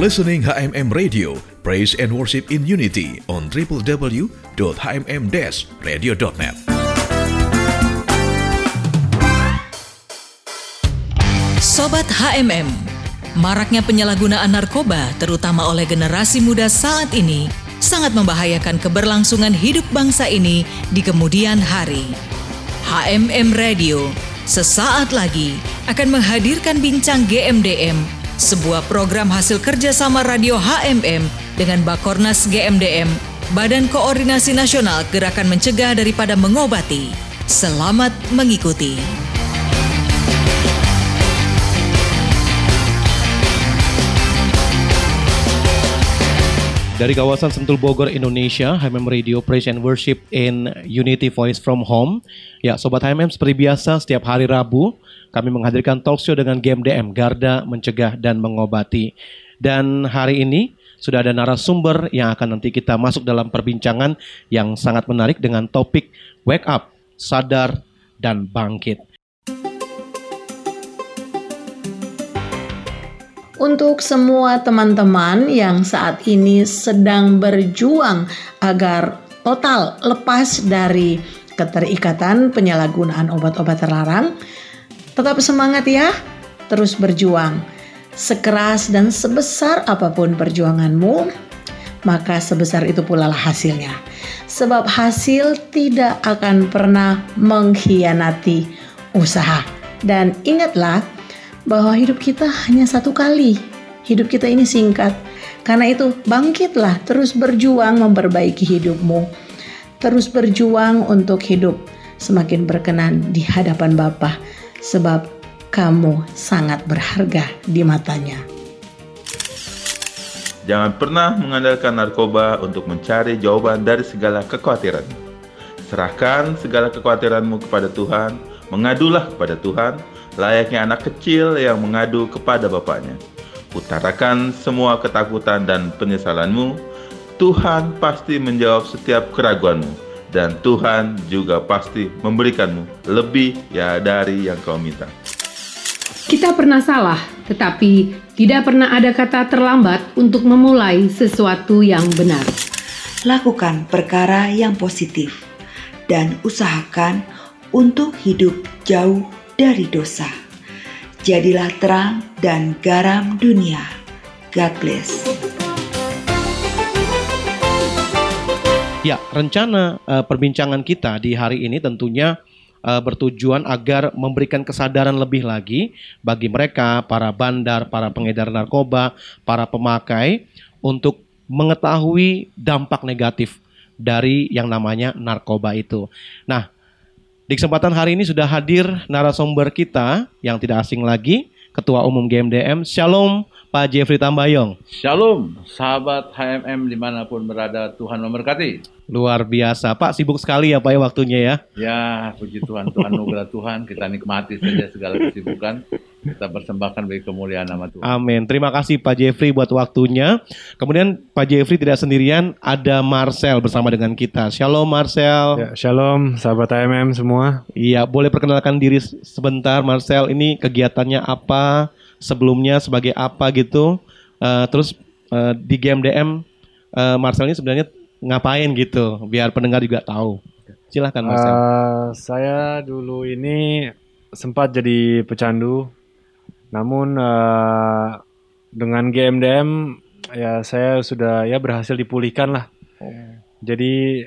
listening HMM Radio, Praise and Worship in Unity on www.hmm-radio.net. Sobat HMM, maraknya penyalahgunaan narkoba terutama oleh generasi muda saat ini sangat membahayakan keberlangsungan hidup bangsa ini di kemudian hari. HMM Radio sesaat lagi akan menghadirkan bincang GMDM, sebuah program hasil kerjasama radio HMM dengan Bakornas GMDM, Badan Koordinasi Nasional Gerakan Mencegah Daripada Mengobati. Selamat mengikuti. Dari kawasan Sentul Bogor, Indonesia, HMM Radio Praise and Worship in Unity Voice from Home. Ya, Sobat HMM seperti biasa setiap hari Rabu kami menghadirkan talk show dengan GMDM, Garda Mencegah dan Mengobati. Dan hari ini sudah ada narasumber yang akan nanti kita masuk dalam perbincangan yang sangat menarik dengan topik Wake Up, Sadar, dan Bangkit. Untuk semua teman-teman yang saat ini sedang berjuang agar total lepas dari keterikatan penyalahgunaan obat-obat terlarang. Tetap semangat ya, terus berjuang. Sekeras dan sebesar apa pun perjuanganmu, maka sebesar itu pula lah hasilnya. Sebab hasil tidak akan pernah mengkhianati usaha. Dan ingatlah, bahwa hidup kita hanya satu kali. Hidup kita ini singkat. Karena itu, bangkitlah, terus berjuang memperbaiki hidupmu. Terus berjuang untuk hidup semakin berkenan di hadapan Bapa, sebab kamu sangat berharga di matanya. Jangan pernah mengandalkan narkoba untuk mencari jawaban dari segala kekhawatiran. Serahkan segala kekhawatiranmu kepada Tuhan, mengadulah kepada Tuhan, layaknya anak kecil yang mengadu kepada bapaknya. Utarakan semua ketakutan dan penyesalanmu. Tuhan pasti menjawab setiap keraguanmu dan Tuhan juga pasti memberikanmu lebih ya dari yang kau minta. Kita pernah salah, tetapi tidak pernah ada kata terlambat untuk memulai sesuatu yang benar. Lakukan perkara yang positif dan usahakan untuk hidup jauh dari dosa. Jadilah terang dan garam dunia. God bless. Ya, rencana uh, perbincangan kita di hari ini tentunya uh, bertujuan agar memberikan kesadaran lebih lagi bagi mereka, para bandar, para pengedar narkoba, para pemakai untuk mengetahui dampak negatif dari yang namanya narkoba itu. Nah, di kesempatan hari ini sudah hadir narasumber kita yang tidak asing lagi, Ketua Umum GMDM. Shalom Pak Jeffrey Tambayong. Shalom sahabat HMM di mana pun berada, Tuhan memberkati. Luar biasa, Pak. Sibuk sekali ya Pak ya waktunya ya. Ya, puji Tuhan, Tuhan nugerah Tuhan. Kita nikmati saja segala kesibukan. Kita persembahkan bagi kemuliaan nama Tuhan. Amin. Terima kasih Pak Jeffrey buat waktunya. Kemudian Pak Jeffrey tidak sendirian, ada Marcel bersama dengan kita. Shalom Marcel. Ya, shalom sahabat HMM semua. Iya, boleh perkenalkan diri sebentar Marcel. Ini kegiatannya apa? Sebelumnya sebagai apa gitu? Uh, terus uh, di GMDM uh, Marcel ini sebenarnya ngapain gitu biar pendengar juga tahu. Silahkan Mas. Uh, saya dulu ini sempat jadi pecandu, namun uh, dengan GMDM ya saya sudah ya berhasil dipulihkan lah. Oh. Jadi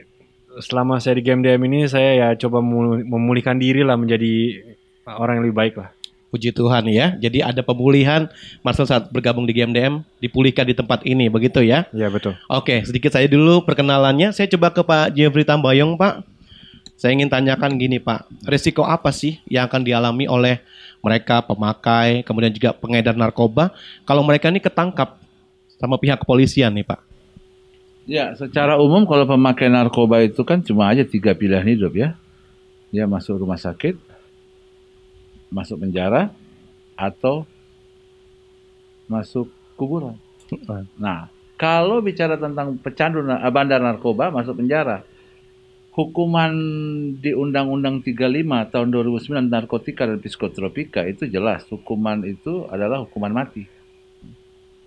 selama saya di GMDM ini saya ya coba memulihkan diri lah menjadi orang yang lebih baik lah. Puji Tuhan ya. Jadi ada pemulihan Marcel saat bergabung di GMDM dipulihkan di tempat ini begitu ya? Iya betul. Oke, sedikit saya dulu perkenalannya. Saya coba ke Pak Jeffrey Tambayong, Pak. Saya ingin tanyakan gini, Pak. Risiko apa sih yang akan dialami oleh mereka pemakai, kemudian juga pengedar narkoba kalau mereka ini ketangkap sama pihak kepolisian nih, Pak? Ya, secara umum kalau pemakai narkoba itu kan cuma aja tiga pilihan hidup ya. Dia masuk rumah sakit, masuk penjara atau masuk kuburan. Nah, kalau bicara tentang pecandu eh, bandar narkoba masuk penjara, hukuman di Undang-Undang 35 tahun 2009 narkotika dan psikotropika itu jelas hukuman itu adalah hukuman mati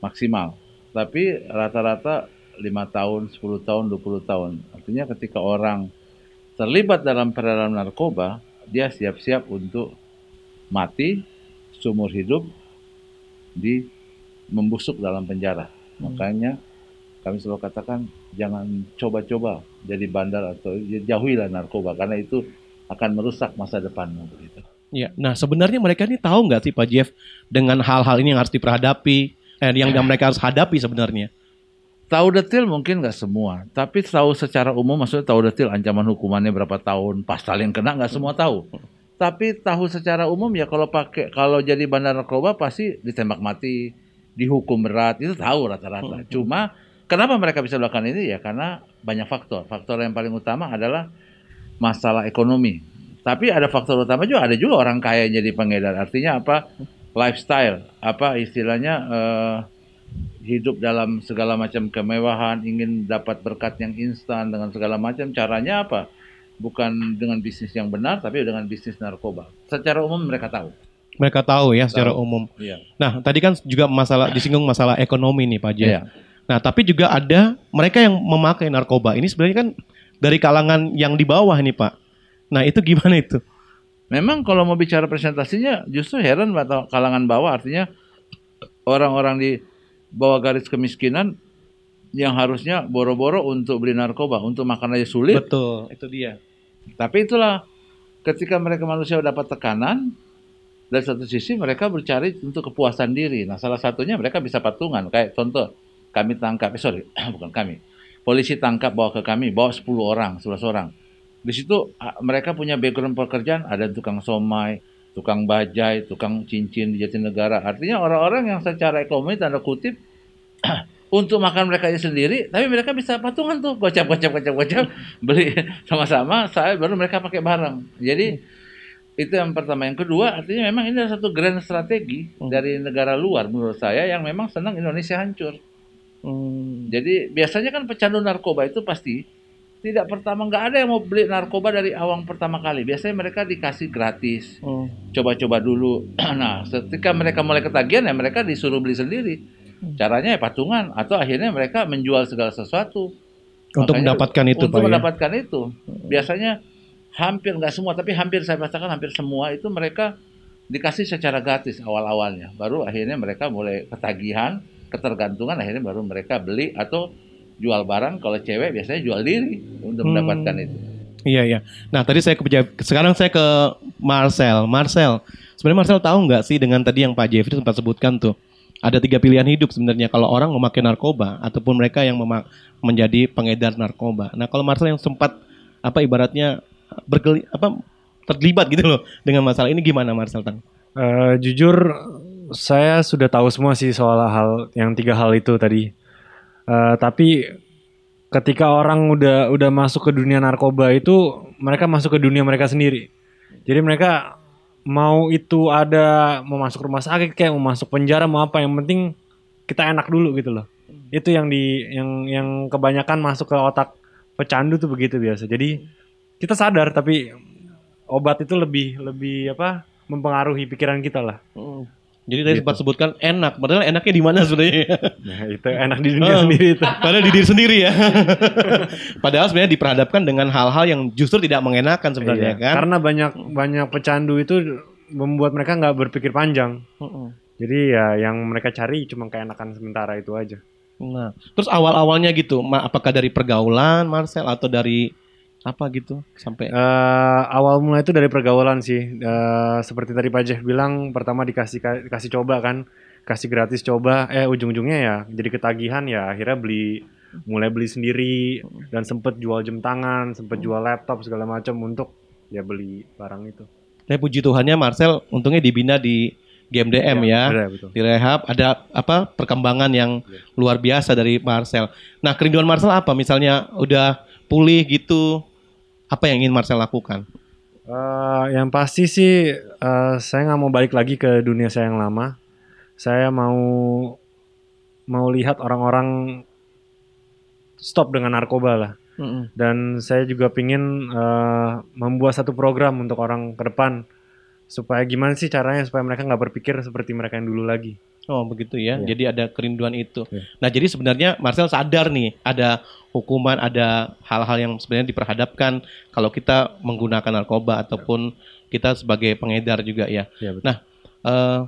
maksimal. Tapi rata-rata lima tahun, 10 tahun, 20 tahun. Artinya ketika orang terlibat dalam peredaran narkoba, dia siap-siap untuk mati seumur hidup di membusuk dalam penjara. Makanya kami selalu katakan jangan coba-coba jadi bandar atau jauhilah narkoba karena itu akan merusak masa depanmu begitu. Ya, nah sebenarnya mereka ini tahu nggak sih Pak Jeff dengan hal-hal ini yang harus diperhadapi, eh, yang yang mereka harus hadapi sebenarnya? Tahu detail mungkin nggak semua, tapi tahu secara umum maksudnya tahu detail ancaman hukumannya berapa tahun, pasal yang kena nggak semua tahu. Tapi tahu secara umum ya kalau pakai kalau jadi bandar narkoba pasti ditembak mati, dihukum berat itu tahu rata-rata. Cuma kenapa mereka bisa melakukan ini ya karena banyak faktor. Faktor yang paling utama adalah masalah ekonomi. Tapi ada faktor utama juga ada juga orang kaya yang jadi pengedar. Artinya apa? Lifestyle, apa istilahnya eh, hidup dalam segala macam kemewahan, ingin dapat berkat yang instan dengan segala macam. Caranya apa? Bukan dengan bisnis yang benar, tapi dengan bisnis narkoba. Secara umum mereka tahu. Mereka tahu ya secara Tahu. umum. Iya. Nah, tadi kan juga masalah disinggung masalah ekonomi nih Pak. Iya. Nah, tapi juga ada mereka yang memakai narkoba. Ini sebenarnya kan dari kalangan yang di bawah nih Pak. Nah, itu gimana itu? Memang kalau mau bicara presentasinya justru heran atau kalangan bawah artinya orang-orang di bawah garis kemiskinan yang harusnya boro-boro untuk beli narkoba, untuk makan aja sulit. Betul, itu dia. Tapi itulah ketika mereka manusia dapat tekanan dari satu sisi mereka bercari untuk kepuasan diri. Nah, salah satunya mereka bisa patungan. Kayak contoh, kami tangkap, eh, sorry, bukan kami. Polisi tangkap bawa ke kami, bawa 10 orang, 11 orang. Di situ ah, mereka punya background pekerjaan, ada tukang somai, tukang bajai, tukang cincin di Jatinegara. Artinya orang-orang yang secara ekonomi tanda kutip untuk makan mereka sendiri, tapi mereka bisa patungan tuh, gocap, gocap, gocap, gocap, beli sama-sama, saya baru mereka pakai barang. Jadi itu yang pertama. Yang kedua, artinya memang ini adalah satu grand strategi dari negara luar menurut saya yang memang senang Indonesia hancur. Jadi biasanya kan pecandu narkoba itu pasti tidak pertama nggak ada yang mau beli narkoba dari awang pertama kali. Biasanya mereka dikasih gratis, coba-coba dulu. nah, ketika mereka mulai ketagihan ya mereka disuruh beli sendiri. Caranya ya patungan atau akhirnya mereka menjual segala sesuatu Untuk Makanya mendapatkan itu, Untuk Pak, ya? mendapatkan itu. Biasanya hampir nggak semua, tapi hampir saya katakan hampir semua itu mereka dikasih secara gratis awal-awalnya. Baru akhirnya mereka mulai ketagihan, ketergantungan, akhirnya baru mereka beli atau jual barang. Kalau cewek biasanya jual diri untuk Hmm. mendapatkan itu. Iya iya. Nah tadi saya ke sekarang saya ke Marcel. Marcel, sebenarnya Marcel tahu nggak sih dengan tadi yang Pak Jeffrey sempat sebutkan tuh ada tiga pilihan hidup sebenarnya kalau orang memakai narkoba ataupun mereka yang mema- menjadi pengedar narkoba. Nah kalau Marcel yang sempat apa ibaratnya bergeli apa terlibat gitu loh dengan masalah ini gimana Marcel Tang? Eh, jujur saya sudah tahu semua sih soal hal yang tiga hal itu tadi. Eh, tapi ketika orang udah udah masuk ke dunia narkoba itu mereka masuk ke dunia mereka sendiri. Jadi mereka mau itu ada mau masuk rumah sakit kayak mau masuk penjara mau apa yang penting kita enak dulu gitu loh. Itu yang di yang yang kebanyakan masuk ke otak pecandu tuh begitu biasa. Jadi kita sadar tapi obat itu lebih lebih apa mempengaruhi pikiran kita lah. Jadi tadi sempat sebutkan enak, padahal enaknya di mana sebenarnya? Nah, itu enak di dunia Oh, sendiri itu. Padahal di diri sendiri ya. padahal sebenarnya diperhadapkan dengan hal-hal yang justru tidak mengenakan sebenarnya Iya, kan. Karena banyak banyak pecandu itu membuat mereka nggak berpikir panjang. Jadi ya yang mereka cari cuma keenakan sementara itu aja. Nah, terus awal-awalnya gitu, apakah dari pergaulan Marcel atau dari apa gitu sampai Eh, awal mulai itu dari pergaulan sih. Eh, seperti tadi Pak Jeff bilang, pertama dikasih kasih coba kan, kasih gratis coba. Eh ujung-ujungnya ya jadi ketagihan ya akhirnya beli mulai beli sendiri dan sempet jual jam tangan, sempet jual laptop segala macam untuk ya beli barang itu. Tapi puji Tuhannya Marcel untungnya dibina di GMDM ya. ada, betul. Di rehab ada apa perkembangan yang luar biasa dari Marcel. Nah, kerinduan Marcel apa? Misalnya udah pulih gitu, apa yang ingin Marcel lakukan? Eh, yang pasti sih eh, saya nggak mau balik lagi ke dunia saya yang lama. Saya mau mau lihat orang-orang stop dengan narkoba lah. Dan saya juga pingin eh, membuat satu program untuk orang ke depan supaya gimana sih caranya supaya mereka nggak berpikir seperti mereka yang dulu lagi. Oh begitu ya. Iya. Jadi ada kerinduan itu. Iya. Nah jadi sebenarnya Marcel sadar nih ada hukuman, ada hal-hal yang sebenarnya diperhadapkan kalau kita menggunakan narkoba ataupun kita sebagai pengedar juga ya. Iya, betul. Nah eh,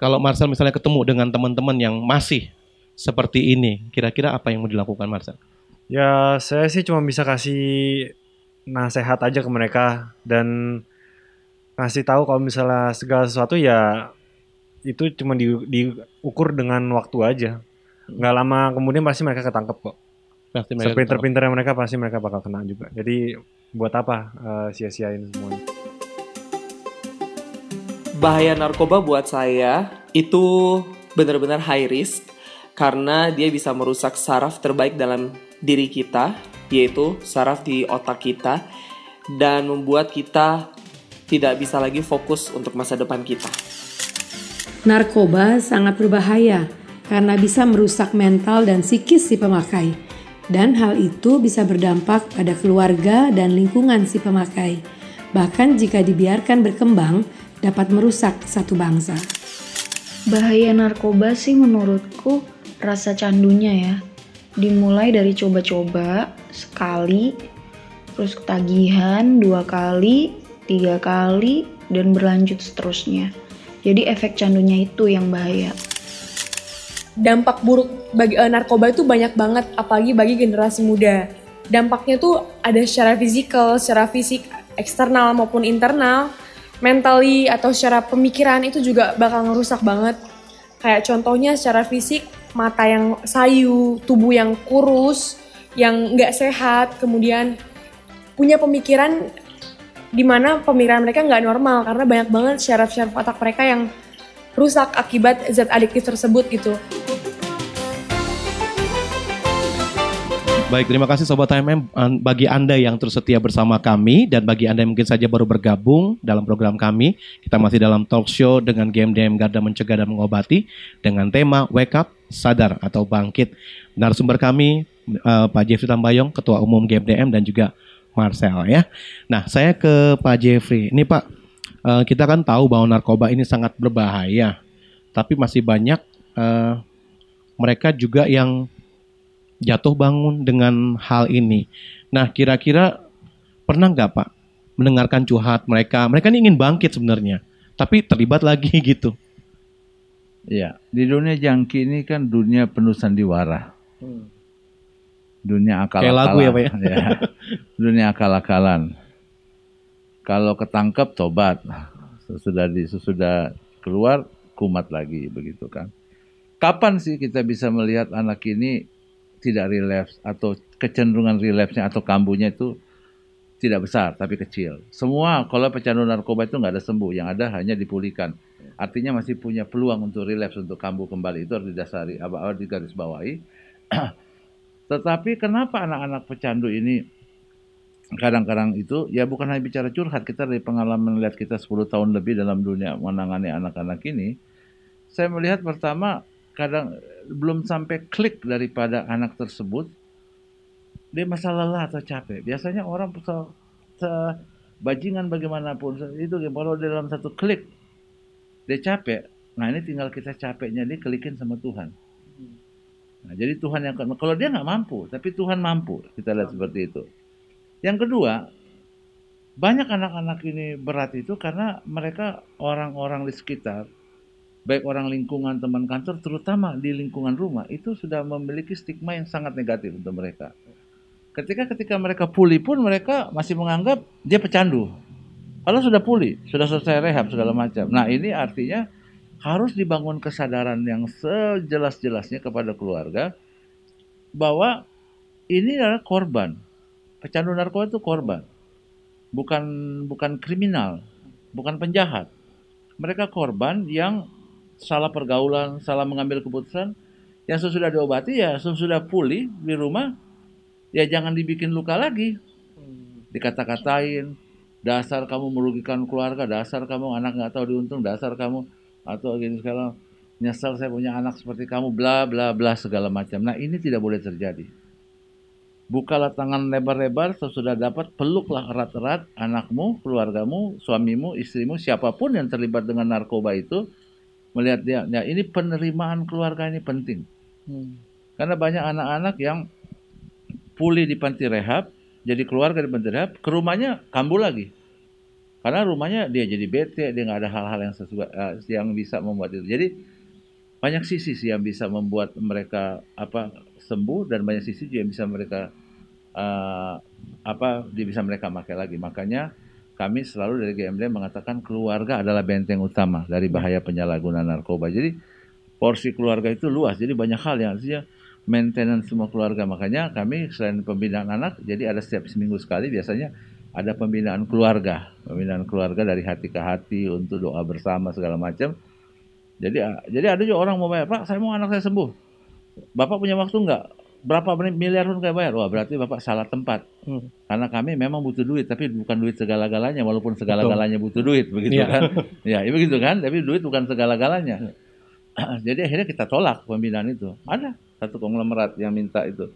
kalau Marcel misalnya ketemu dengan teman-teman yang masih seperti ini, kira-kira apa yang mau dilakukan Marcel? Ya, saya sih cuma bisa kasih nasihat aja ke mereka dan ngasih tahu kalau misalnya segala sesuatu ya itu cuma di, diukur dengan waktu aja. Nggak lama kemudian pasti mereka ketangkep kok. Pasti mereka Sepinter-pinternya mereka pasti mereka bakal kena juga. Jadi buat apa eh, sia-siain semuanya? bahaya narkoba buat saya itu benar-benar high risk karena dia bisa merusak saraf terbaik dalam diri kita yaitu saraf di otak kita dan membuat kita tidak bisa lagi fokus untuk masa depan kita. Narkoba sangat berbahaya karena bisa merusak mental dan psikis si pemakai. Dan hal itu bisa berdampak pada keluarga dan lingkungan si pemakai. Bahkan jika dibiarkan berkembang, dapat merusak satu bangsa. Bahaya narkoba sih menurutku rasa candunya ya. Dimulai dari coba-coba sekali, terus ketagihan dua kali, tiga kali, dan berlanjut seterusnya. Jadi efek candunya itu yang bahaya. Dampak buruk bagi eh, narkoba itu banyak banget apalagi bagi generasi muda. Dampaknya tuh ada secara fisikal, secara fisik eksternal maupun internal, mentally atau secara pemikiran itu juga bakal ngerusak banget. Kayak contohnya secara fisik mata yang sayu, tubuh yang kurus, yang nggak sehat, kemudian punya pemikiran di mana pemikiran mereka nggak normal karena banyak banget syaraf-syaraf otak mereka yang rusak akibat zat adiktif tersebut gitu. Baik, terima kasih Sobat HMM bagi Anda yang terus setia bersama kami dan bagi Anda yang mungkin saja baru bergabung dalam program kami. Kita masih dalam talk show dengan GMDM Garda Mencegah dan Mengobati dengan tema Wake Up, Sadar atau Bangkit. Narasumber kami eh, Pak Jeffrey Tambayong, Ketua Umum GMDM dan juga Marcel ya. Nah, saya ke Pak Jeffrey. Ini Pak, eh, kita kan tahu bahwa narkoba ini sangat berbahaya. Tapi masih banyak eh, mereka juga yang jatuh bangun dengan hal ini. Nah, kira-kira pernah nggak Pak mendengarkan curhat mereka? Mereka ini ingin bangkit sebenarnya, tapi terlibat lagi gitu. Iya, di dunia jangki ini kan dunia penuh sandiwara. Dunia akal-akalan. Kayak lagu ya, Pak ya? Dunia akal-akalan. Kalau ketangkep tobat. Sesudah di sesudah keluar kumat lagi begitu kan. Kapan sih kita bisa melihat anak ini tidak relapse atau kecenderungan relapse-nya atau kambuhnya itu tidak besar tapi kecil. Semua kalau pecandu narkoba itu nggak ada sembuh, yang ada hanya dipulihkan. Artinya masih punya peluang untuk relapse untuk kambuh kembali itu harus didasari, apa harus digarisbawahi. Tetapi kenapa anak-anak pecandu ini kadang-kadang itu ya bukan hanya bicara curhat, kita dari pengalaman melihat kita 10 tahun lebih dalam dunia menangani anak-anak ini, saya melihat pertama kadang belum sampai klik daripada anak tersebut dia masa lelah atau capek. Biasanya orang se, se- bajingan bagaimanapun itu kalau dalam satu klik dia capek. Nah ini tinggal kita capeknya dia klikin sama Tuhan. Nah, jadi Tuhan yang kalau dia nggak mampu, tapi Tuhan mampu. Kita lihat seperti itu. Yang kedua, banyak anak-anak ini berat itu karena mereka orang-orang di sekitar, baik orang lingkungan teman kantor, terutama di lingkungan rumah, itu sudah memiliki stigma yang sangat negatif untuk mereka. Ketika ketika mereka pulih pun mereka masih menganggap dia pecandu. Kalau sudah pulih, sudah selesai rehab segala macam. Nah ini artinya harus dibangun kesadaran yang sejelas-jelasnya kepada keluarga bahwa ini adalah korban. Pecandu narkoba itu korban. Bukan bukan kriminal, bukan penjahat. Mereka korban yang salah pergaulan, salah mengambil keputusan yang sesudah diobati ya sesudah pulih di rumah ya jangan dibikin luka lagi. Dikata-katain, dasar kamu merugikan keluarga, dasar kamu anak nggak tahu diuntung, dasar kamu atau gini segala nyesal saya punya anak seperti kamu bla bla bla segala macam. Nah ini tidak boleh terjadi. Bukalah tangan lebar-lebar sesudah dapat peluklah erat-erat anakmu, keluargamu, suamimu, istrimu, siapa pun yang terlibat dengan narkoba itu melihat dia. Ya, ini penerimaan keluarga ini penting. Karena banyak anak-anak yang pulih di panti rehab, jadi keluarga di panti rehab, ke rumahnya kambuh lagi. Karena rumahnya dia jadi bete, dia nggak ada hal-hal yang sesuai eh, yang bisa membuat itu. Jadi banyak sisi sih yang bisa membuat mereka apa sembuh dan banyak sisi juga yang bisa mereka eh, apa bisa mereka pakai lagi. Makanya kami selalu dari GMD mengatakan keluarga adalah benteng utama dari bahaya penyalahgunaan narkoba. Jadi porsi keluarga itu luas. Jadi banyak hal yang artinya maintenance semua keluarga. Makanya kami selain pembinaan anak, jadi ada setiap seminggu sekali biasanya ada pembinaan keluarga, pembinaan keluarga dari hati ke hati untuk doa bersama segala macam. Jadi jadi ada juga orang mau bayar, Pak, saya mau anak saya sembuh. Bapak punya waktu enggak? Berapa miliar pun kayak bayar? Wah, berarti Bapak salah tempat. Hmm. Karena kami memang butuh duit, tapi bukan duit segala-galanya, walaupun segala-galanya butuh duit, begitu Iya. kan? Ya, itu begitu kan? Tapi duit bukan segala-galanya. Jadi akhirnya kita tolak pembinaan itu. Ada satu konglomerat yang minta itu.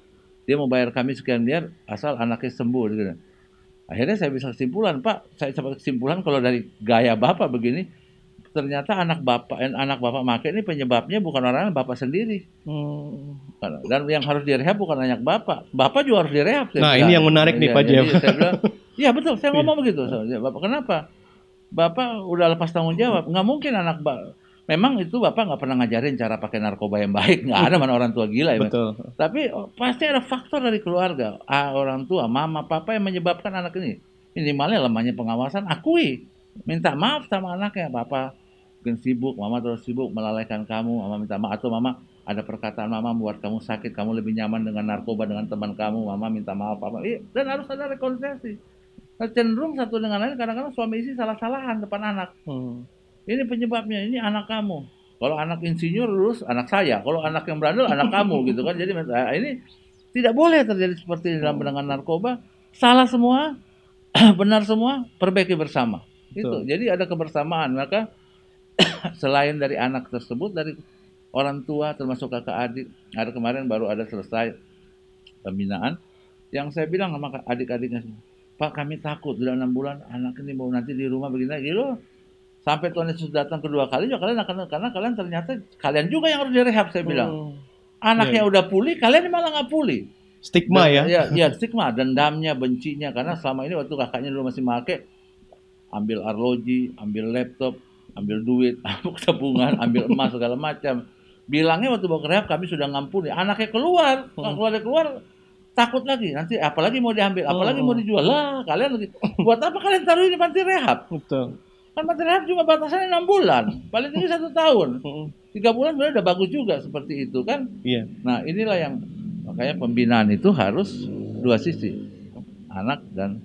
Dia mau bayar kami sekian miliar asal anaknya sembuh. Gitu. Akhirnya saya bisa kesimpulan, Pak, saya sampai kesimpulan kalau dari gaya Bapak begini, ternyata anak Bapak eh, anak Bapak make ini penyebabnya bukan orang Bapak sendiri. Karena- Dan yang harus direhab bukan anak Bapak. Bapak juga harus direhab. Nah, bilang. ini yang menarik nih, Iya, Pak. Saya bilang, Iya betul, saya ngomong begitu. Saya, Bapak kenapa? Bapak udah lepas tanggung jawab. Nggak mungkin anak Bapak. Memang itu Bapak nggak pernah ngajarin cara pakai narkoba yang baik. Nggak ada mana orang tua gila ya. Betul. Tapi oh, pasti ada faktor dari keluarga. Ah, orang tua, mama, papa yang menyebabkan anak ini. Minimalnya lemahnya pengawasan, akui. Minta maaf sama anaknya. Papa mungkin sibuk, mama terus sibuk melalaikan kamu. Mama minta maaf. Atau mama ada perkataan mama buat kamu sakit, kamu lebih nyaman dengan narkoba dengan teman kamu. Mama minta maaf, papa. Iya, dan harus ada rekonsiliasi. Nah, cenderung satu dengan lain kadang-kadang suami istri salah-salahan depan anak. Ini penyebabnya, ini anak kamu. Kalau anak insinyur lulus anak saya, kalau anak yang berandal anak kamu gitu kan. Jadi nah, ini tidak boleh terjadi seperti ini dalam penanganan narkoba. Salah semua, benar semua, perbaiki bersama. Itu. Jadi ada kebersamaan. Maka selain dari anak tersebut dari orang tua termasuk kakak adik, ada kemarin baru ada selesai pembinaan yang saya bilang sama adik-adiknya Pak kami takut sudah enam bulan anak ini mau nanti di rumah begini lagi loh sampai Tuhan Yesus datang kedua kali juga kalian akan karena kalian ternyata kalian juga yang harus direhab saya bilang Hmm. anaknya Iya. udah pulih kalian malah nggak pulih Stigma ya. Ya ya stigma dendamnya bencinya karena selama ini waktu kakaknya dulu masih make ambil arloji ambil laptop ambil duit ambil tabungan ambil emas segala macam bilangnya waktu mau ke rehab kami sudah ngampuni anaknya keluar Hmm. keluar keluar takut lagi nanti apalagi mau diambil apalagi Hmm. mau dijual lah kalian lagi buat apa kalian taruh ini panti rehab Betul. kan panti rehab cuma batasannya enam bulan paling tinggi satu tahun tiga bulan sebenarnya udah bagus juga seperti itu kan Iya. Nah, inilah yang makanya pembinaan itu harus dua sisi, anak dan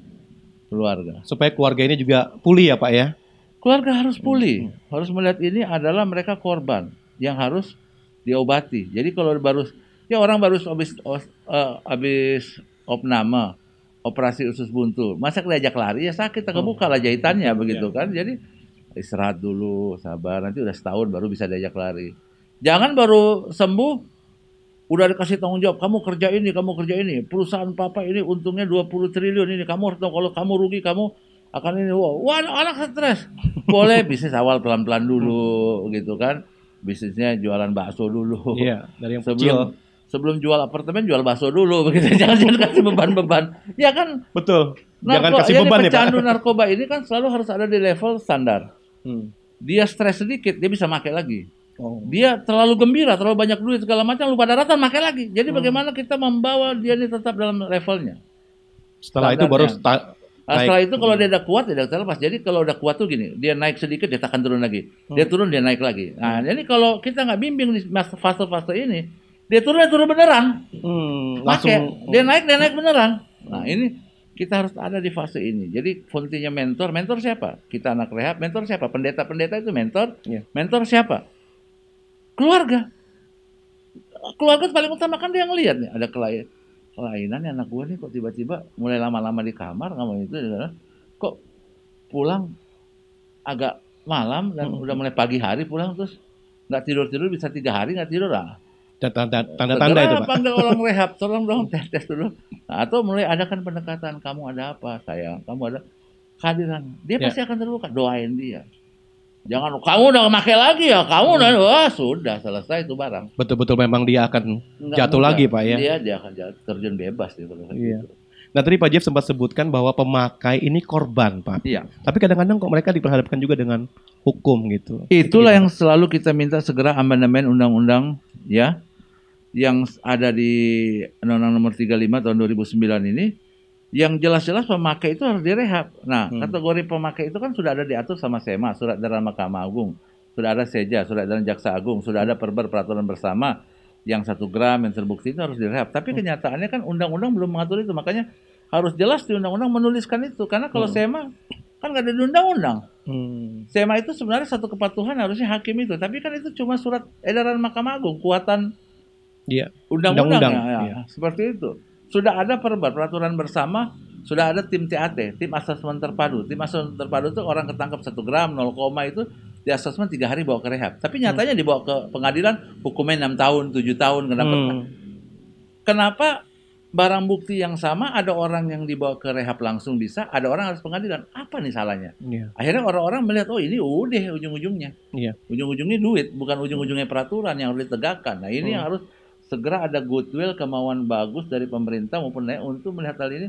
keluarga. Supaya keluarga ini juga pulih ya, Pak ya. Keluarga harus pulih, harus melihat ini adalah mereka korban yang harus diobati. Jadi kalau baru ya orang baru habis habis opname, operasi usus buntu, masa diajak lari ya sakit, kebuka lah jahitannya begitu kan. Jadi istirahat dulu, sabar, nanti udah setahun baru bisa diajak lari. Jangan baru sembuh udah dikasih tanggung jawab kamu kerja ini kamu kerja ini perusahaan papa ini untungnya 20 triliun ini kamu harus tahu kalau kamu rugi kamu akan ini wah, wah anak, stres boleh bisnis awal pelan-pelan dulu gitu kan bisnisnya jualan bakso dulu Iya, dari yang sebelum kecil. sebelum jual apartemen jual bakso dulu begitu jangan jangan kasih beban-beban ya kan Betul. Jangan narko- kasih jadi beban ya, pecandu narkoba ini kan selalu harus ada di level standar Hmm. dia stres sedikit dia bisa pakai lagi Oh. dia terlalu gembira, terlalu banyak duit segala macam, lupa daratan, pakai lagi. Jadi Hmm. bagaimana kita membawa dia ini tetap dalam levelnya. Setelah itu baru Standarnya. sta- Nah, setelah itu kalau Hmm. dia udah kuat, dia udah terlepas. Jadi kalau udah kuat tuh gini, dia naik sedikit, dia akan turun lagi. Dia turun, dia naik lagi. Nah, jadi kalau kita nggak bimbing di fase-fase ini, dia turun, dia turun beneran. Hmm, langsung Dia naik, dia naik beneran. Nah, ini kita harus ada di fase ini. Jadi fungsinya mentor, mentor siapa? Kita anak rehab, mentor siapa? Pendeta-pendeta itu mentor. Iya. Mentor siapa? Keluarga. Keluarga paling utama kan dia ngelihat nih ada kelainan. Kelainan anak gue nih kok tiba-tiba mulai lama-lama di kamar kamu itu kok pulang agak malam dan udah mulai pagi hari pulang terus nggak tidur tidur bisa tiga hari nggak tidur lah Dan tanda- tanda-tanda itu, Pak. panggil orang rehab, tolong dong tes tes dulu. Nah, atau mulai adakan pendekatan, kamu ada apa sayang, kamu ada kehadiran. Dia Ya. pasti akan terbuka, doain dia. Jangan kamu udah pakai lagi ya, kamu udah wah sudah selesai itu barang. Betul-betul memang dia akan Nggak jatuh mudah. lagi Pak ya. Dia dia akan jatuh, terjun bebas kayak Iya. gitu. Nah tadi Pak Jeff sempat sebutkan bahwa pemakai ini korban Pak. Iya. Tapi kadang-kadang kok mereka diperhadapkan juga dengan hukum gitu. Itulah yang selalu kita minta segera amandemen undang-undang ya yang ada di Undang-Undang Nomor 35 tahun 2009 ini yang jelas-jelas pemakai itu harus direhab. Nah, kategori pemakai itu kan sudah ada diatur sama SEMA, Surat Edaran Mahkamah Agung, sudah ada SEJA, Surat Edaran Jaksa Agung, sudah ada perber peraturan bersama yang satu gram yang terbukti itu harus direhab. Tapi kenyataannya kan undang-undang belum mengatur itu, makanya harus jelas di undang-undang menuliskan itu. Karena kalau SEMA kan nggak ada di undang-undang. Hmm. SEMA itu sebenarnya satu kepatuhan harusnya hakim itu, tapi kan itu cuma surat edaran Mahkamah Agung, kuatan Iya. undang-undang Undang-undang, ya, ya. iya. seperti itu. Sudah ada perber peraturan bersama, sudah ada tim TAT, tim asesmen terpadu. Tim asesmen terpadu itu orang ketangkep 1 gram, 0, itu di asesmen tiga hari bawa ke rehab. Tapi nyatanya dibawa ke pengadilan hukumnya 6 tahun, 7 tahun. Kenapa? Hmm. Kenapa barang bukti yang sama ada orang yang dibawa ke rehab langsung bisa, ada orang harus pengadilan. Apa nih salahnya? Iya. Akhirnya orang-orang melihat oh ini udah ujung-ujungnya. Iya. Ujung-ujungnya duit, bukan ujung-ujungnya peraturan yang harus ditegakkan. Nah, ini Hmm. yang harus segera ada goodwill, kemauan bagus dari pemerintah maupun daerah untuk melihat hal ini.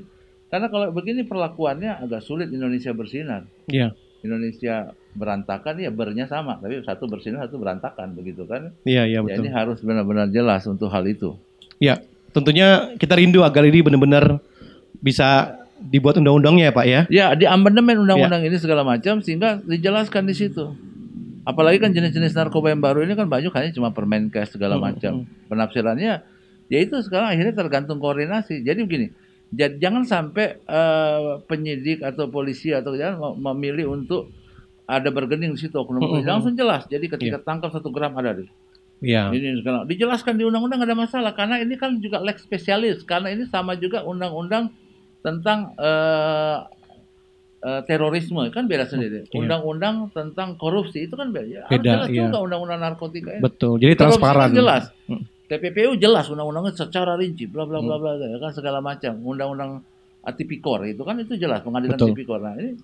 Karena kalau begini perlakuannya agak sulit Indonesia bersinar. Iya. Indonesia berantakan ya bernya sama, tapi satu bersinar satu berantakan begitu kan. Iya, iya Ya, betul. ini harus benar-benar jelas untuk hal itu. Ya, tentunya kita rindu agar ini benar-benar bisa dibuat undang-undangnya ya Pak ya. Ya, di amandemen undang-undang ini segala macam sehingga dijelaskan di situ. Apalagi kan jenis-jenis narkoba yang baru ini kan banyak hanya cuma permenkes segala Hmm, macam. Penafsirannya ya itu sekarang akhirnya tergantung koordinasi. Jadi begini, ja- jangan sampai eh, penyidik atau polisi atau jangan mem- memilih untuk ada bergening di situ oknum Hmm, hmm, langsung jelas. Jadi ketika tangkap satu gram ada di Iya. ini sekarang dijelaskan di undang-undang ada masalah karena ini kan juga lex spesialis karena ini sama juga undang-undang tentang eh, eh, terorisme kan beda sendiri. Iya. Undang-undang tentang korupsi itu kan beda. Ya, Beda, jelas iya. juga undang-undang narkotika ini. Betul. Jadi Korupsi transparan. kan jelas. Hmm. TPPU jelas undang-undangnya secara rinci bla bla bla bla ya kan segala macam. Undang-undang tipikor itu kan itu jelas pengadilan Betul. tipikor. Nah, ini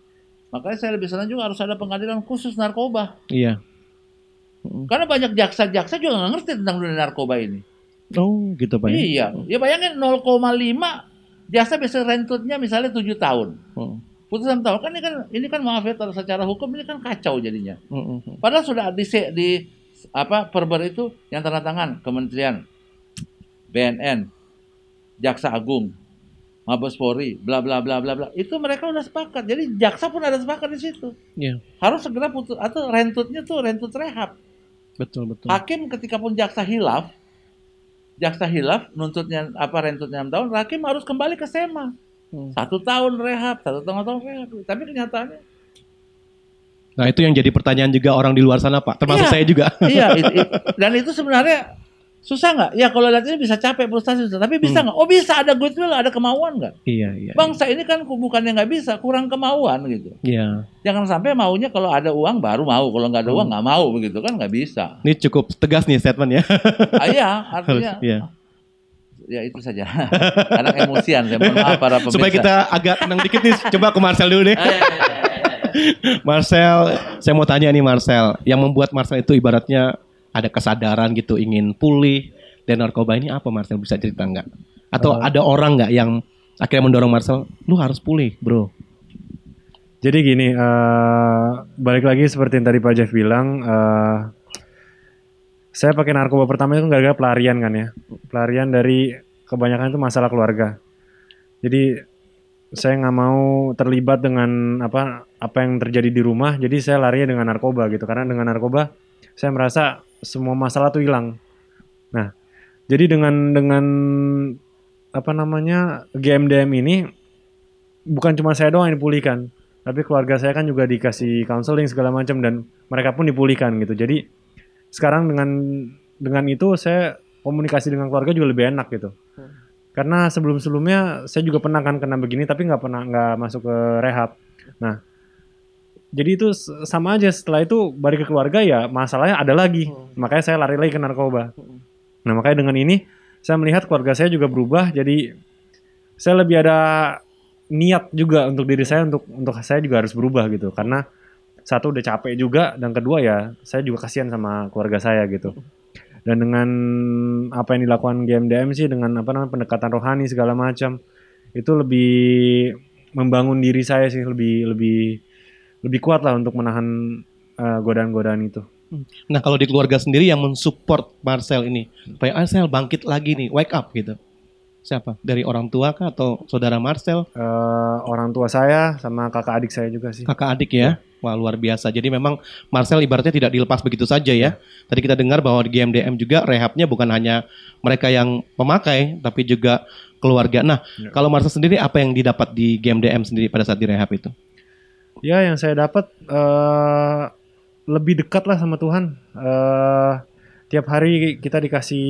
makanya saya lebih senang juga harus ada pengadilan khusus narkoba. Iya. Karena banyak jaksa-jaksa juga nggak ngerti tentang dunia narkoba ini. Oh, gitu Pak ya. Iya, ya bayangin 0,5 jasa bisa rentutnya misalnya 7 tahun. Hmm. Putusan tahun kan ini kan ini kan maaf ya secara hukum ini kan kacau jadinya. Hmm, hmm, hmm. Padahal sudah di di apa perber itu yang tanda tangan Kementerian BNN, Jaksa Agung, Mabes Polri, bla bla bla bla bla. Itu mereka udah sepakat. Jadi jaksa pun ada sepakat di situ. Iya. Harus segera putus atau rentutnya tuh rentut rehab. Betul, betul. Hakim ketika pun jaksa hilaf, jaksa hilaf nuntutnya apa rentutnya 6 tahun, hakim harus kembali ke SEMA. Hmm. Satu tahun rehab, satu tahun tahun rehab. Tapi kenyataannya, Nah, itu yang jadi pertanyaan juga orang di luar sana, Pak. Termasuk Iya. saya juga. iya, it- it- dan itu sebenarnya susah nggak? Ya kalau lihat ini bisa capek, frustasi, susah. tapi bisa Hmm. nggak? Oh bisa, ada goodwill, ada kemauan nggak? iya, iya. Bangsa ini kan bukannya nggak bisa, kurang kemauan gitu. Iya. Jangan sampai maunya kalau ada uang baru mau, kalau nggak ada uang nggak mau begitu kan nggak bisa. Ini cukup tegas nih statement ya. Ah, iya, artinya Iya. Ya itu saja. Karena emosian, saya mohon maaf para pemirsa. Supaya kita agak tenang dikit nih, coba ke Marcel dulu deh. Ah, iya, iya, iya. Marcel, saya mau tanya nih Marcel, yang membuat Marcel itu ibaratnya ada kesadaran gitu ingin pulih dari narkoba ini apa Marcel bisa cerita nggak? Atau Eh. ada orang nggak yang akhirnya mendorong Marcel, lu harus pulih, bro? Jadi gini, eh, balik lagi seperti yang tadi Pak Jeff bilang, eh, saya pakai narkoba pertama itu gara-gara pelarian kan ya, pelarian dari kebanyakan itu masalah keluarga. Jadi saya nggak mau terlibat dengan apa apa yang terjadi di rumah, jadi saya larinya dengan narkoba gitu, karena dengan narkoba saya merasa semua masalah tuh hilang. Nah, jadi dengan dengan apa namanya GMDM ini bukan cuma saya doang yang dipulihkan, tapi keluarga saya kan juga dikasih counseling segala macam dan mereka pun dipulihkan gitu. Jadi sekarang dengan dengan itu saya komunikasi dengan keluarga juga lebih enak gitu. Karena sebelum-sebelumnya saya juga pernah kan kena begini tapi nggak pernah nggak masuk ke rehab. Nah, jadi itu sama aja setelah itu balik ke keluarga ya masalahnya ada lagi. Makanya saya lari lagi ke narkoba. Nah, makanya dengan ini saya melihat keluarga saya juga berubah jadi saya lebih ada niat juga untuk diri saya untuk untuk saya juga harus berubah gitu karena satu udah capek juga dan kedua ya saya juga kasihan sama keluarga saya gitu. Dan dengan apa yang dilakukan GMDM sih dengan apa namanya pendekatan rohani segala macam itu lebih membangun diri saya sih lebih lebih lebih kuat lah untuk menahan uh, godaan-godaan itu. Nah kalau di keluarga sendiri yang mensupport Marcel ini, supaya Marcel bangkit lagi nih, wake up gitu. Siapa? Dari orang tua kah atau saudara Marcel? Uh, orang tua saya sama kakak adik saya juga sih. Kakak adik ya? Wah luar biasa. Jadi memang Marcel ibaratnya tidak dilepas begitu saja ya. Tadi kita dengar bahwa di GMDM juga rehabnya bukan hanya mereka yang pemakai, tapi juga keluarga. Nah, Ya. kalau Marcel sendiri apa yang didapat di GMDM sendiri pada saat direhab itu? Ya yang saya dapat eh, lebih dekat lah sama Tuhan. Eh, tiap hari kita dikasih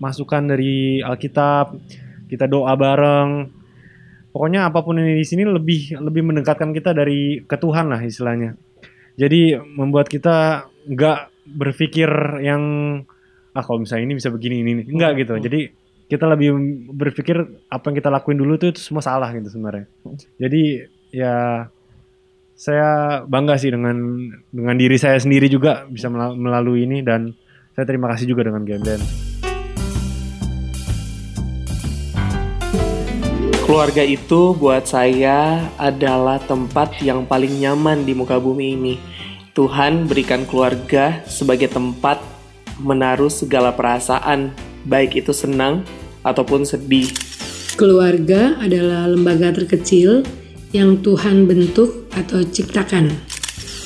masukan dari Alkitab, kita doa bareng. Pokoknya apa pun ini di sini lebih lebih mendekatkan kita dari ke Tuhan lah istilahnya. Jadi membuat kita nggak berpikir yang ah kalau misalnya ini bisa begini ini, ini. enggak gitu. Jadi kita lebih berpikir apa yang kita lakuin dulu tuh itu semua salah gitu sebenarnya. Jadi ya saya bangga sih dengan dengan diri saya sendiri juga bisa mela- melalui ini dan saya terima kasih juga dengan GMDM. Keluarga itu buat saya adalah tempat yang paling nyaman di muka bumi ini. Tuhan berikan keluarga sebagai tempat menaruh segala perasaan, baik itu senang ataupun sedih. Keluarga adalah lembaga terkecil yang Tuhan bentuk atau ciptakan.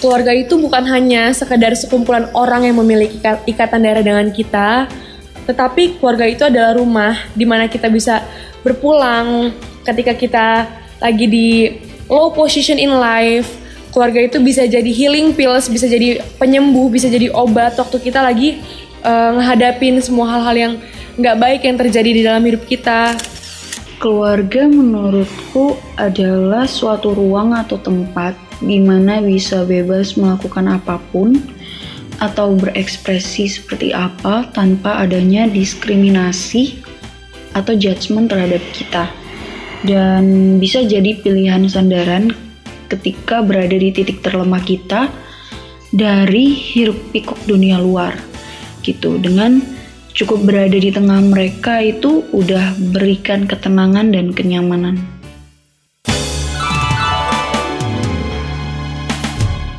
Keluarga itu bukan hanya sekedar sekumpulan orang yang memiliki ika- ikatan darah dengan kita, tetapi keluarga itu adalah rumah di mana kita bisa berpulang ketika kita lagi di low position in life. Keluarga itu bisa jadi healing pills, bisa jadi penyembuh, bisa jadi obat waktu kita lagi ngehadapin semua hal-hal yang nggak baik yang terjadi di dalam hidup kita. Keluarga menurutku adalah suatu ruang atau tempat di mana bisa bebas melakukan apa pun atau berekspresi seperti apa tanpa adanya diskriminasi atau judgement terhadap kita. Dan bisa jadi pilihan sandaran ketika berada di titik terlemah kita dari hiruk pikuk dunia luar gitu dengan cukup berada di tengah mereka itu udah berikan ketenangan dan kenyamanan.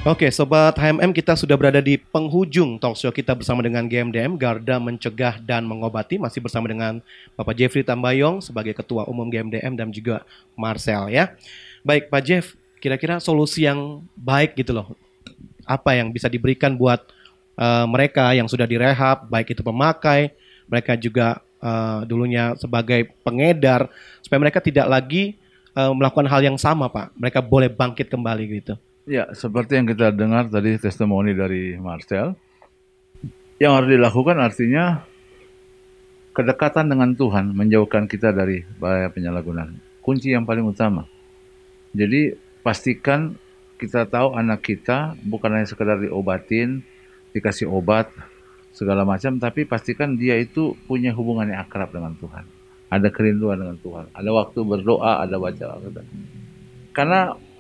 Oke, sobat HMM kita sudah berada di penghujung talk show kita bersama dengan GMDM Garda Mencegah dan Mengobati masih bersama dengan Bapak Jeffrey Tambayong sebagai Ketua Umum GMDM dan juga Marcel ya. Baik Pak Jeff, kira-kira solusi yang baik gitu loh. Apa yang bisa diberikan buat eh, mereka yang sudah direhab, baik itu pemakai, mereka juga eh, dulunya sebagai pengedar supaya mereka tidak lagi eh, melakukan hal yang sama, Pak. Mereka boleh bangkit kembali gitu. Ya, seperti yang kita dengar tadi testimoni dari Marcel, yang harus dilakukan artinya kedekatan dengan Tuhan menjauhkan kita dari bahaya penyalahgunaan. Kunci yang paling utama. Jadi pastikan kita tahu anak kita bukan hanya sekedar diobatin, dikasih obat segala macam, tapi pastikan dia itu punya hubungan yang akrab dengan Tuhan. Ada kerinduan dengan Tuhan. Ada waktu berdoa, ada baca. Karena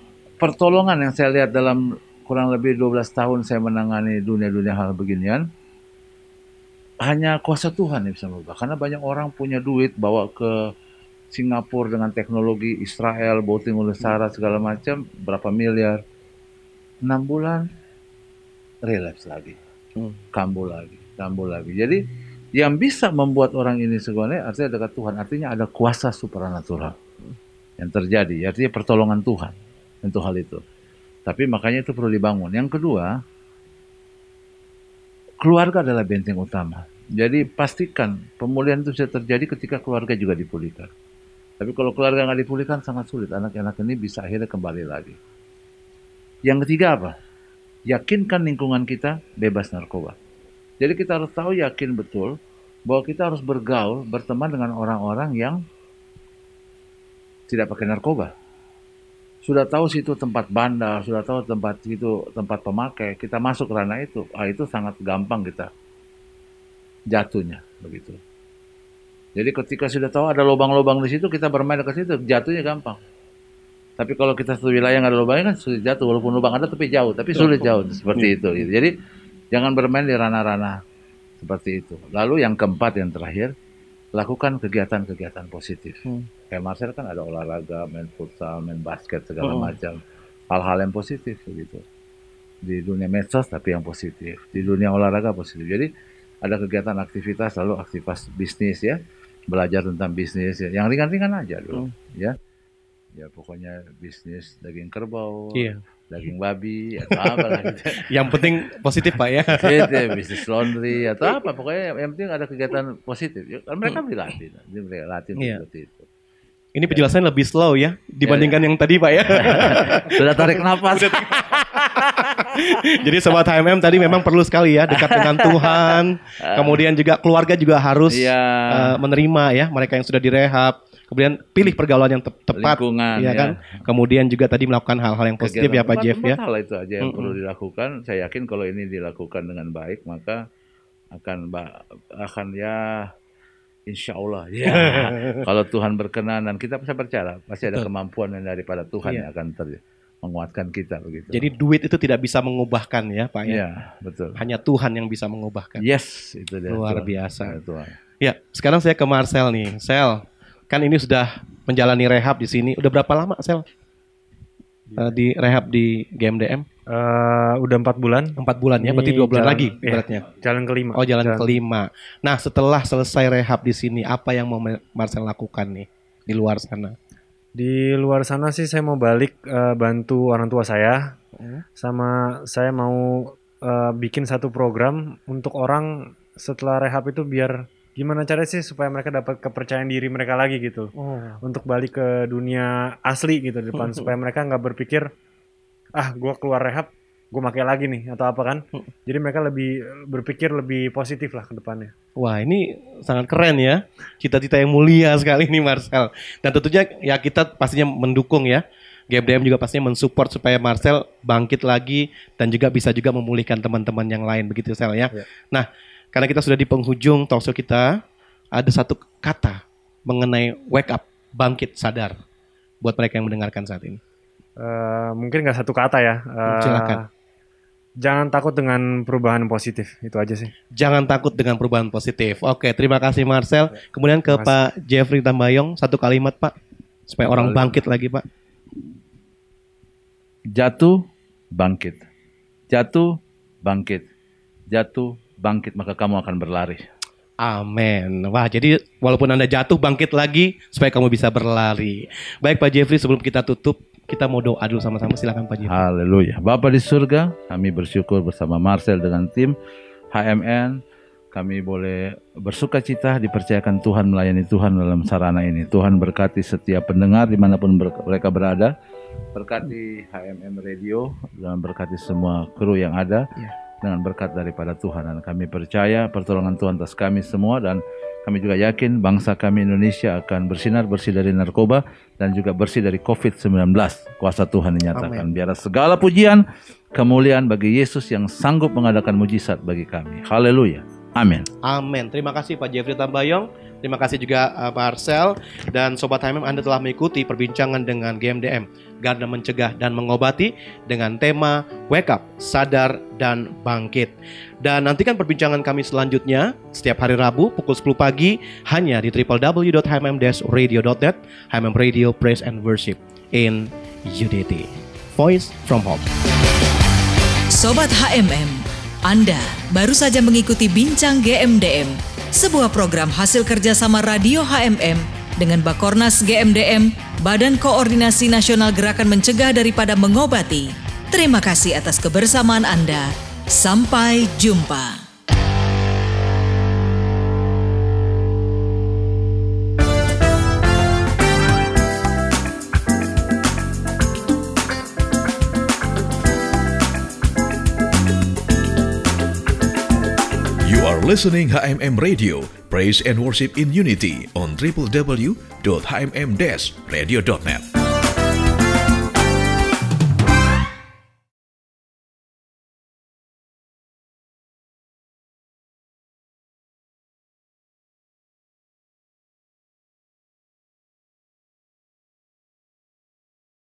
pertolongan yang saya lihat dalam kurang lebih 12 tahun saya menangani dunia-dunia hal beginian, hanya kuasa Tuhan yang bisa merubah. Karena banyak orang punya duit bawa ke Singapura dengan teknologi Israel, boating oleh Sarah segala macam, berapa miliar. 6 bulan, relapse lagi. Kambuh lagi, kambuh lagi. Jadi yang bisa membuat orang ini sebenarnya artinya dekat Tuhan. Artinya ada kuasa supranatural yang terjadi. Artinya pertolongan Tuhan untuk hal itu. Tapi makanya itu perlu dibangun. Yang kedua, keluarga adalah benteng utama. Jadi pastikan pemulihan itu bisa terjadi ketika keluarga juga dipulihkan. Tapi kalau keluarga nggak dipulihkan sangat sulit. Anak-anak ini bisa akhirnya kembali lagi. Yang ketiga apa? Yakinkan lingkungan kita bebas narkoba. Jadi kita harus tahu yakin betul bahwa kita harus bergaul, berteman dengan orang-orang yang tidak pakai narkoba. Sudah tahu situ tempat bandar, sudah tahu tempat itu tempat pemakai, kita masuk ke ranah itu, ah itu sangat gampang kita jatuhnya begitu. Jadi ketika sudah tahu ada lubang-lubang di situ, kita bermain ke situ, jatuhnya gampang. Tapi kalau kita satu wilayah nggak ada lubangnya kan sulit jatuh. Walaupun lubang ada tapi jauh. Tapi sulit jauh seperti Iya. itu. gitu. Jadi jangan bermain di ranah-ranah seperti itu. Lalu yang keempat yang terakhir, lakukan kegiatan-kegiatan positif. Hmm. Kayak Marcel kan ada olahraga, main futsal, main basket segala Hmm. macam. Hal-hal yang positif begitu. Di dunia medsos tapi yang positif. Di dunia olahraga positif. Jadi ada kegiatan aktivitas lalu aktivitas bisnis ya. Belajar tentang bisnis ya. Yang ringan-ringan aja dulu Hmm. ya. Ya pokoknya bisnis daging kerbau, Iya. Daging babi atau apa lah gitu. Yang penting positif Pak ya. Ya, bisnis laundry atau apa pokoknya yang penting ada kegiatan positif. Ya, kan mereka beli latih, dia beli latih Hmm. Iya. seperti itu. Ini penjelasannya lebih slow ya dibandingkan yang tadi Pak ya. Sudah tarik nafas. Jadi sobat HMM tadi memang perlu sekali ya dekat dengan Tuhan. Kemudian juga keluarga juga harus Iya. eh, menerima ya mereka yang sudah direhab. Kemudian pilih pergaulan yang tep- tepat, Lingkungan, ya ya. kan. Kemudian juga tadi melakukan hal-hal yang positif ya Pak Kegiatan Jeff ya. hal itu aja yang Mm-mm. perlu dilakukan. Saya yakin kalau ini dilakukan dengan baik maka akan akan ya Insya Allah ya kalau Tuhan berkenan dan kita bisa percaya pasti ada Betul. kemampuan yang daripada Tuhan Iya. yang akan ter- menguatkan kita begitu. Jadi duit itu tidak bisa mengubahkan ya Pak ya. Iya, betul. Hanya Tuhan yang bisa mengubahkan. Yes, itu dia. Luar Tuhan. biasa. Ya, Tuhan. Ya, sekarang saya ke Marcel nih. Sel, kan ini sudah menjalani rehab di sini. Udah berapa lama Sel? Eh, di rehab di GMDM? Eh, udah empat bulan. Empat bulan ya, berarti dua bulan jalan- lagi iya, beratnya. jalan kelima. Oh, jalan, Jalan- kelima. Nah, setelah selesai rehab di sini, apa yang mau Marcel lakukan nih di luar sana? Di luar sana sih saya mau balik eh, bantu orang tua saya, Hmm. sama saya mau eh, bikin satu program untuk orang setelah rehab itu biar gimana caranya sih supaya mereka dapat kepercayaan diri mereka lagi gitu, Oh. untuk balik ke dunia asli gitu di depan Hmm. supaya mereka nggak berpikir ah gua keluar rehab gue pakai lagi nih atau apa kan, Hmm. jadi mereka lebih berpikir lebih positif lah ke depannya. Wah, ini sangat keren ya. Cita-cita yang mulia sekali nih Marcel. Dan tentunya ya kita pastinya mendukung ya. GMDM juga pastinya mensupport supaya Marcel bangkit lagi dan juga bisa juga memulihkan teman-teman yang lain begitu Sel ya. Ya. Nah, karena kita sudah di penghujung talkshow kita, ada satu kata mengenai wake up, bangkit, sadar buat mereka yang mendengarkan saat ini. Eh, mungkin nggak satu kata ya. Eh, Silakan. Jangan takut dengan perubahan positif itu aja sih. Jangan takut dengan perubahan positif. Oke, terima kasih Marcel. Kemudian ke Pak Jeffrey Tambayong satu kalimat Pak supaya orang bangkit lagi Pak. Jatuh, bangkit. Jatuh, bangkit. Jatuh, bangkit maka kamu akan berlari. Amin. Wah, jadi walaupun Anda jatuh bangkit lagi supaya kamu bisa berlari. Baik Pak Jeffrey, sebelum kita tutup, kita mau doa dulu sama-sama. Silakan Pak Jeffrey. Haleluya. Bapa di surga, kami bersyukur bersama Marcel dengan tim HMN. Kami boleh bersuka cita dipercayakan Tuhan melayani Tuhan dalam sarana ini. Tuhan berkati setiap pendengar di mana pun ber- mereka berada. Berkati HMM Radio dan berkati semua kru yang ada dengan berkat daripada Tuhan. Dan kami percaya pertolongan Tuhan atas kami semua dan kami juga yakin bangsa kami Indonesia akan bersinar bersih dari narkoba dan juga bersih dari COVID-19. Kuasa Tuhan dinyatakan. Biarlah segala pujian, kemuliaan bagi Yesus yang sanggup mengadakan mujizat bagi kami. Haleluya. Amin. Amin. Terima kasih Pak Jeffrey Tambayong. Terima kasih juga uh, Pak Arcel dan Sobat HMM Anda telah mengikuti perbincangan dengan GMDM Garda Mencegah dan Mengobati dengan tema Wake Up, Sadar dan Bangkit. Dan nantikan perbincangan kami selanjutnya setiap hari Rabu pukul 10 pagi hanya di www.hmm-radio.net HMM Radio Praise and Worship in UDT. Voice from Hope. Sobat HMM, Anda baru saja mengikuti Bincang GMDM, sebuah program hasil kerjasama Radio HMM dengan Bakornas GMDM, Badan Koordinasi Nasional Gerakan Mencegah Daripada Mengobati. Terima kasih atas kebersamaan Anda. Sampai jumpa. Are listening HMM Radio, Praise and Worship in Unity on www.hmm-radio.net.